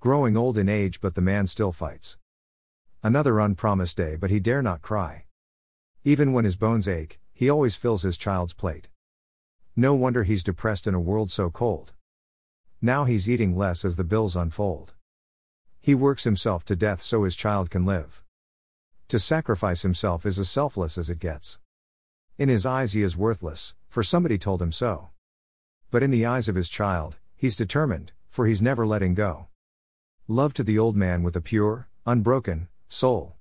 Growing old in age, but the man still fights. Another unpromised day, but he dare not cry. Even when his bones ache, he always fills his child's plate. No wonder he's depressed in a world so cold. Now he's eating less as the bills unfold. He works himself to death so his child can live. To sacrifice himself is as selfless as it gets. In his eyes, he is worthless, for somebody told him so. But in the eyes of his child, he's determined, for he's never letting go. Love to the old man with a pure, unbroken soul.